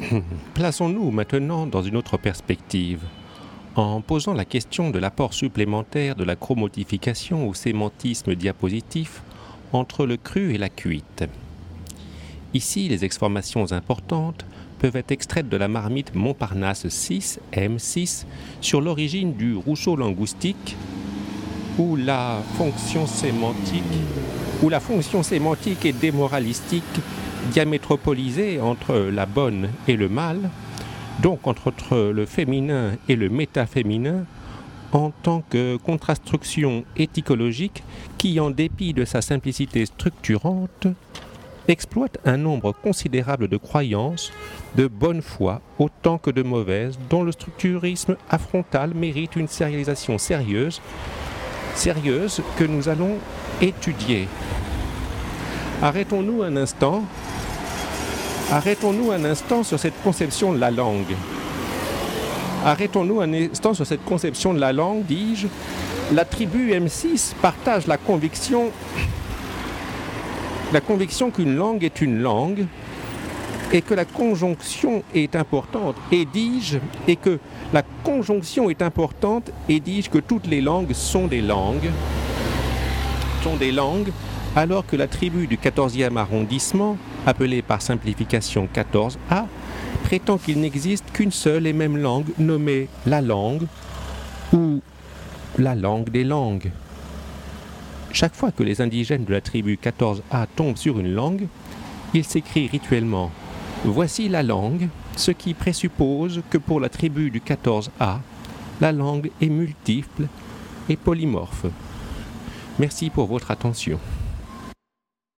Plaçons-nous maintenant dans une autre perspective, en posant la question de l'apport supplémentaire de la chromotification au sémantisme diapositif entre le cru et la cuite. Ici, les exformations importantes peuvent être extraites de la marmite Montparnasse 6, M6, sur l'origine du Rousseau linguistique, où la fonction sémantique, où la fonction sémantique est démoralistique, diamétropolisée entre la bonne et le mal, donc entre le féminin et le métaféminin, en tant que contrastruction éthicologique qui, en dépit de sa simplicité structurante, exploite un nombre considérable de croyances, de bonne foi autant que de mauvaises, dont le structurisme affrontal mérite une sérialisation sérieuse, sérieuse que nous allons étudier. Arrêtons-nous un instant. Arrêtons-nous un instant sur cette conception de la langue. Arrêtons-nous un instant sur cette conception de la langue, dis-je. La tribu M6 partage la conviction la conviction qu'une langue est une langue et que la conjonction est importante. Et dis-je, et que la conjonction est importante, et dis-je que toutes les langues sont des langues, sont des langues, alors que la tribu du 14e arrondissement, appelée par simplification 14A, prétend qu'il n'existe qu'une seule et même langue nommée la langue ou la langue des langues. Chaque fois que les indigènes de la tribu 14A tombent sur une langue, ils s'écrient rituellement Voici la langue, ce qui présuppose que pour la tribu du 14A, la langue est multiple et polymorphe. Merci pour votre attention.